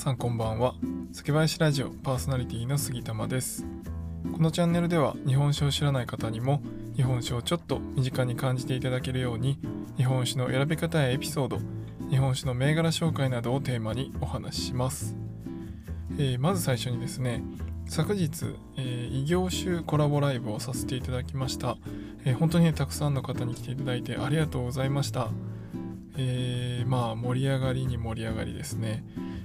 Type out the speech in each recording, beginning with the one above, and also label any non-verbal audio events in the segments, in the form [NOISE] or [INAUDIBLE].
さんこんばんは。杉林ラジオパーソナリティの杉玉です。このチャンネルでは日本酒を知らない方にも日本酒をちょっと身近に感じていただけるように日本酒の選び方やエピソード日本酒の銘柄紹介などをテーマにお話しします、えー、まず最初にですね昨日、えー、異業種コラボライブをさせていただきました、えー、本当に、ね、たくさんの方に来ていただいてありがとうございました。えー、まあ盛り上がりに盛り上がりですね。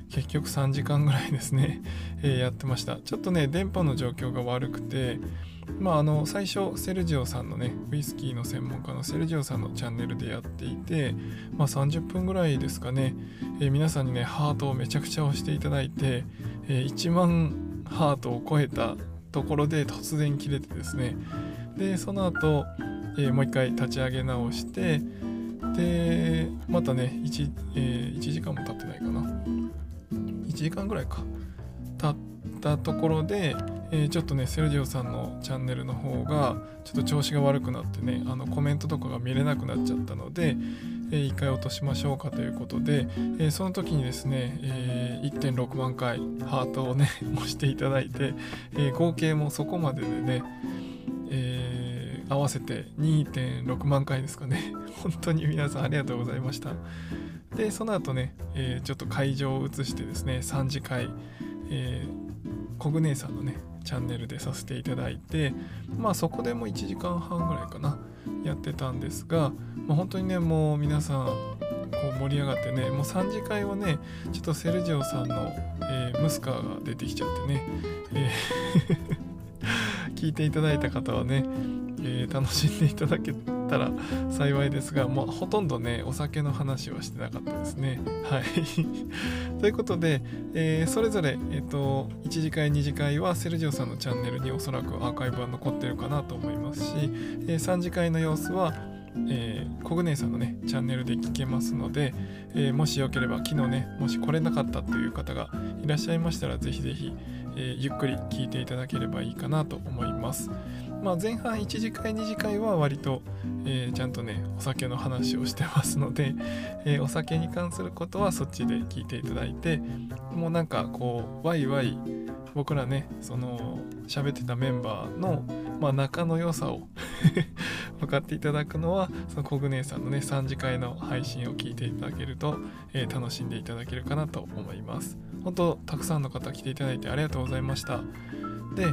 結局3時間ぐらいですね、[LAUGHS] えー、やってました。ちょっとね電波の状況が悪くてまああの最初セルジオさんのねウイスキーの専門家のセルジオさんのチャンネルでやっていてまあ30分ぐらいですかね、えー、皆さんにねハートをめちゃくちゃ押していただいて、えー、1万ハートを超えたところで突然切れてですね。でその後、えー、もう一回立ち上げ直してでまたね 1,、えー、1時間も経ってないかな。1時間ぐらいか。経ったところで、えー、ちょっとねセルジオさんのチャンネルの方がちょっと調子が悪くなってねあのコメントとかが見れなくなっちゃったので、えー、1回落としましょうかということで、えー、その時にですね、えー、1.6万回ハートをね [LAUGHS] 押していただいて、え合計もそこまででね、え合わせて2.6万回ですかね。[LAUGHS] 本当に皆さんありがとうございました。でその後ね、えー、ちょっと会場を移してですね3次会、えー、コグネさんのねチャンネルでさせていただいてまあそこでも1時間半ぐらいかなやってたんですが、まあ、本当にねもう皆さんこう盛り上がってねもう3次会はねちょっとセルジオさんの、えー、ムスカーが出てきちゃってね、えー [LAUGHS] 聞いていただいた方はねえー、楽しんでいただけたら幸いですが、もうほとんどね、お酒の話はしてなかったですね。はい。[LAUGHS] ということで、えー、それぞれ、えっ、ー、と、1次会、2次会はセルジオさんのチャンネルにおそらくアーカイブは残ってるかなと思いますし、え3次会の様子は、えー、コグネイさんのね、チャンネルで聞けますので、えー、もしよければ、昨日ね、もし来れなかったという方がいらっしゃいましたら、ぜひぜひ、ゆっくり聞いていただければいいかなと思います。まあ、前半1次会2次会は割と、えー、ちゃんとねお酒の話をしてますので、えー、お酒に関することはそっちで聞いていただいてもうなんかこうワイワイ僕らねその喋ってたメンバーの、まあ、仲の良さを [LAUGHS] 分かっていただくのはそのコグネさんのね3次会の配信を聞いていただけると、えー、楽しんでいただけるかなと思います。本当たくさんの方来ていただいてありがとうございました。で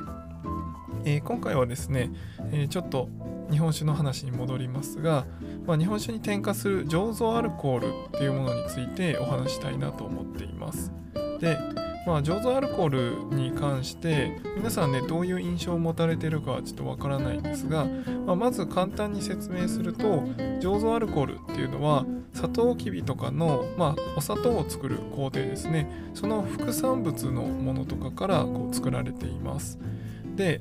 えー、今回はですね、えー、ちょっと日本酒の話に戻りますが、まあ、日本酒に添加する醸造アルコールっていうものについてお話したいなと思っています。で、まあ、醸造アルコールに関して皆さんねどういう印象を持たれてるかはちょっとわからないんですが、まあ、まず簡単に説明すると醸造アルコールっていうのはサトウキビとかの、まあ、お砂糖を作る工程ですねその副産物のものとかからこう作られていますで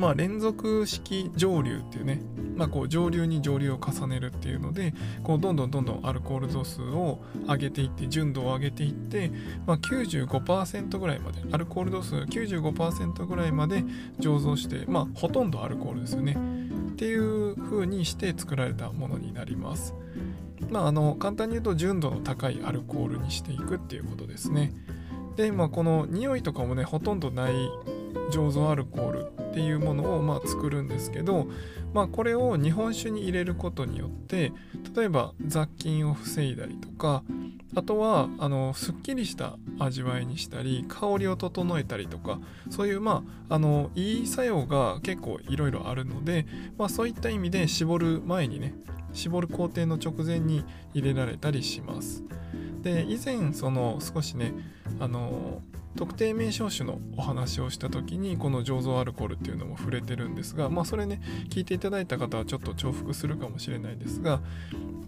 まあ、連続式蒸留っていうね、まあ、こう蒸留に蒸留を重ねるっていうのでこうどんどんどんどんアルコール度数を上げていって純度を上げていって、まあ、95%ぐらいまでアルコール度数95%ぐらいまで醸造して、まあ、ほとんどアルコールですよねっていう風にして作られたものになります。まあ、あの簡単に言うと純度の高いアルコールにしていくっていうことですね。で、まあ、この匂いとかもねほとんどない醸造アルコールっていうものをまあ作るんですけど、まあ、これを日本酒に入れることによって例えば雑菌を防いだりとかあとはあのすっきりした味わいにしたり香りを整えたりとかそういうまああのいい作用が結構いろいろあるので、まあ、そういった意味で絞る前にね絞る工程の直前に入れられたりします。で以前その少しねあの特定名称種のお話をした時にこの醸造アルコールっていうのも触れてるんですがまあそれね聞いていただいた方はちょっと重複するかもしれないですが、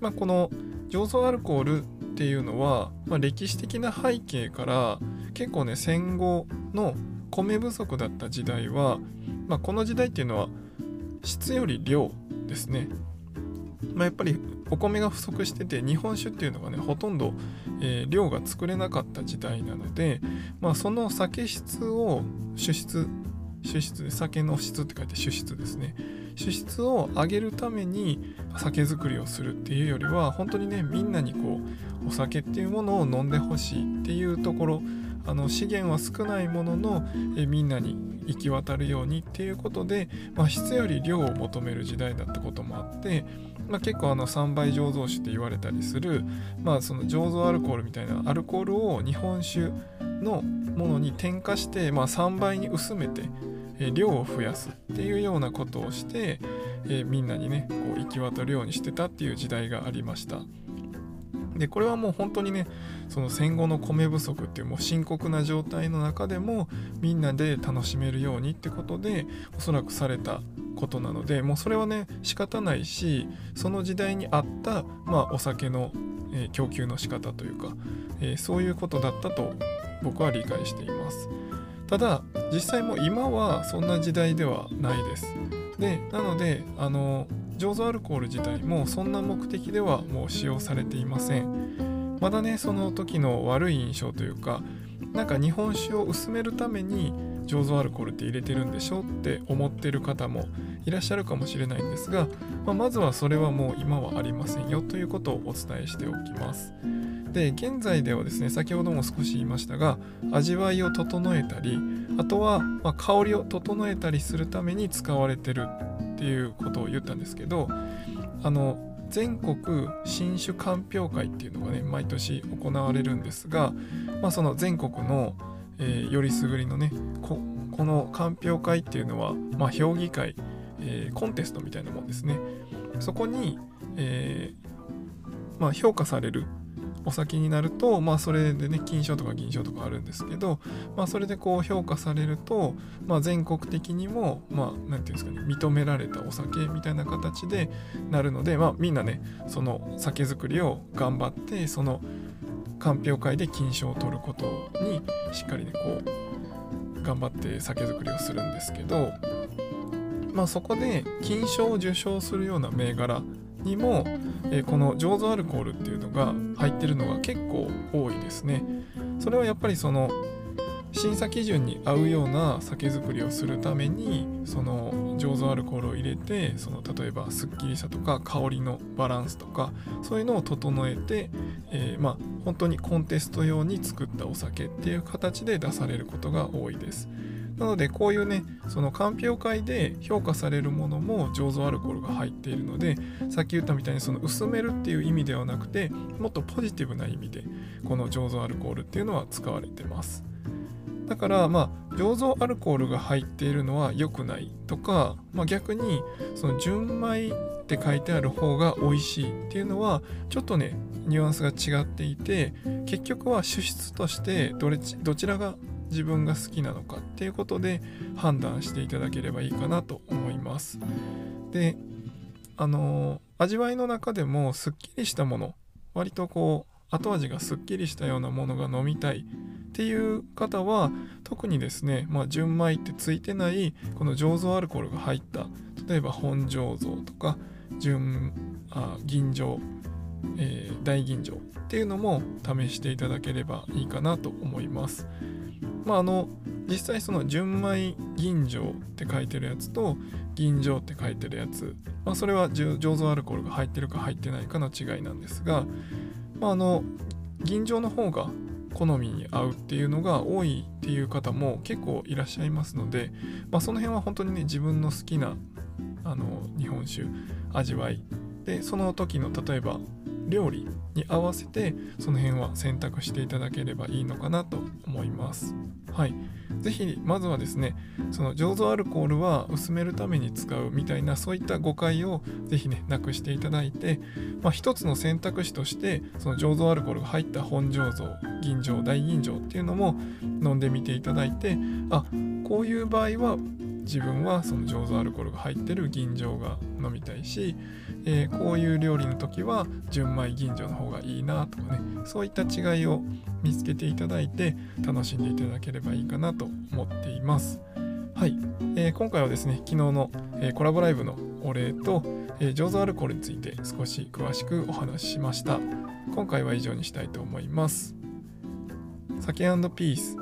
まあ、この醸造アルコールっていうのは、まあ、歴史的な背景から結構ね戦後の米不足だった時代は、まあ、この時代っていうのは質より量ですね。まあ、やっぱりお米が不足してて日本酒っていうのがねほとんど、えー、量が作れなかった時代なので、まあ、その酒質を主質主質酒の質って書いて主質ですね。脂質を上げるために酒造りをするっていうよりは本当にねみんなにこうお酒っていうものを飲んでほしいっていうところあの資源は少ないもののえみんなに行き渡るようにっていうことで、まあ、質より量を求める時代だったこともあって、まあ、結構あの3倍醸造酒って言われたりする、まあ、その醸造アルコールみたいなアルコールを日本酒のものに添加して、まあ、3倍に薄めて、量を増やすっていうようなことをして、えみんなにねこう行き渡るようにしてたっていう時代がありました。でこれはもう本当にねその戦後の米不足っていうもう深刻な状態の中でもみんなで楽しめるようにってことでおそらくされたことなのでもうそれはね仕方ないしその時代に合った、まあ、お酒の、えー、供給の仕方というか、えー、そういうことだったと僕は理解しています。ただ実際も今はそんな時代ではないです。でなのであの醸造アルコール自体もそんな目的ではもう使用されていません。まだねその時の悪い印象というかなんか日本酒を薄めるために醸造アルコールって入れてるんでしょって思ってる方もいらっしゃるかもしれないんですが、まあ、まずはそれはもう今はありませんよということをお伝えしておきます。で現在ではですね先ほども少し言いましたが味わいを整えたりあとはま香りを整えたりするために使われてるっていうことを言ったんですけどあの全国新酒鑑評会っていうのがね毎年行われるんですが、まあ、その全国の、えー、よりすぐりのねこの鑑評会っていうのは、まあ、評議会、えー、コンテストみたいなもんですね。そこに、えー、まあ、評価されるお酒になると、まあ、それでね金賞とか銀賞とかあるんですけど、まあ、それでこう評価されると、まあ、全国的にもまあ何て言うんですかね認められたお酒みたいな形でなるので、まあ、みんなねその酒造りを頑張ってその鑑評会で金賞を取ることにしっかりねこう頑張って酒造りをするんですけど、まあ、そこで金賞を受賞するような銘柄にも、えー、この醸造アルコールっていうのが入ってるのが結構多いですね。それはやっぱりその審査基準に合うような酒造りをするためにその醸造アルコールを入れてその例えばすっきりさとか香りのバランスとかそういうのを整えて、えー、まあ本当にコンテスト用に作ったお酒っていう形で出されることが多いです。なのでこういうねその鑑評会で評価されるものも醸造アルコールが入っているのでさっき言ったみたいにその薄めるっていう意味ではなくてもっとポジティブな意味でこの醸造アルコールっていうのは使われてます。だからまあ醸造アルコールが入っているのは良くないとか、まあ、逆にその純米って書いてある方が美味しいっていうのはちょっとねニュアンスが違っていて結局は主質としてどれどちらが自分が好きなのかっていうことで判断していただければいいかなと思います。であの味わいの中でもすっきりしたもの割とこう後味がすっきりしたようなものが飲みたいっていう方は特にですね、まあ、純米ってついてないこの醸造アルコールが入った例えば本醸造とか純あ吟醸、えー、大吟醸っていうのも試していただければいいかなと思います。まああの実際その純米吟醸って書いてるやつと吟醸って書いてるやつ、まあ、それは醸造アルコールが入ってるか入ってないかの違いなんですが、まあ、あの吟醸の方が好みに合うっていうのが多いっていう方も結構いらっしゃいますので、まあ、その辺は本当にね自分の好きなあの日本酒味わい。でその時の例えば料理に合わせてその辺は選択していただければいいのかなと思います。はい。是非まずはですね、その醸造アルコールは薄めるために使うみたいなそういった誤解を是非ね、なくしていただいて、まあ、一つの選択肢としてその醸造アルコールが入った本醸造、吟醸、大吟醸っていうのも飲んでみていただいて、あ、こういう場合は自分はその醸造アルコールが入ってる吟醸が飲みたいし、えー、こういう料理の時は純米吟醸の方がいいなとかねそういった違いを見つけていただいて楽しんでいただければいいかなと思っています。はい、えー、今回はですね昨日の、えー、コラボライブのお礼と、え醸造アルコールについて少し詳しくお話ししました。今回は以上にしたいと思います。酒ピース。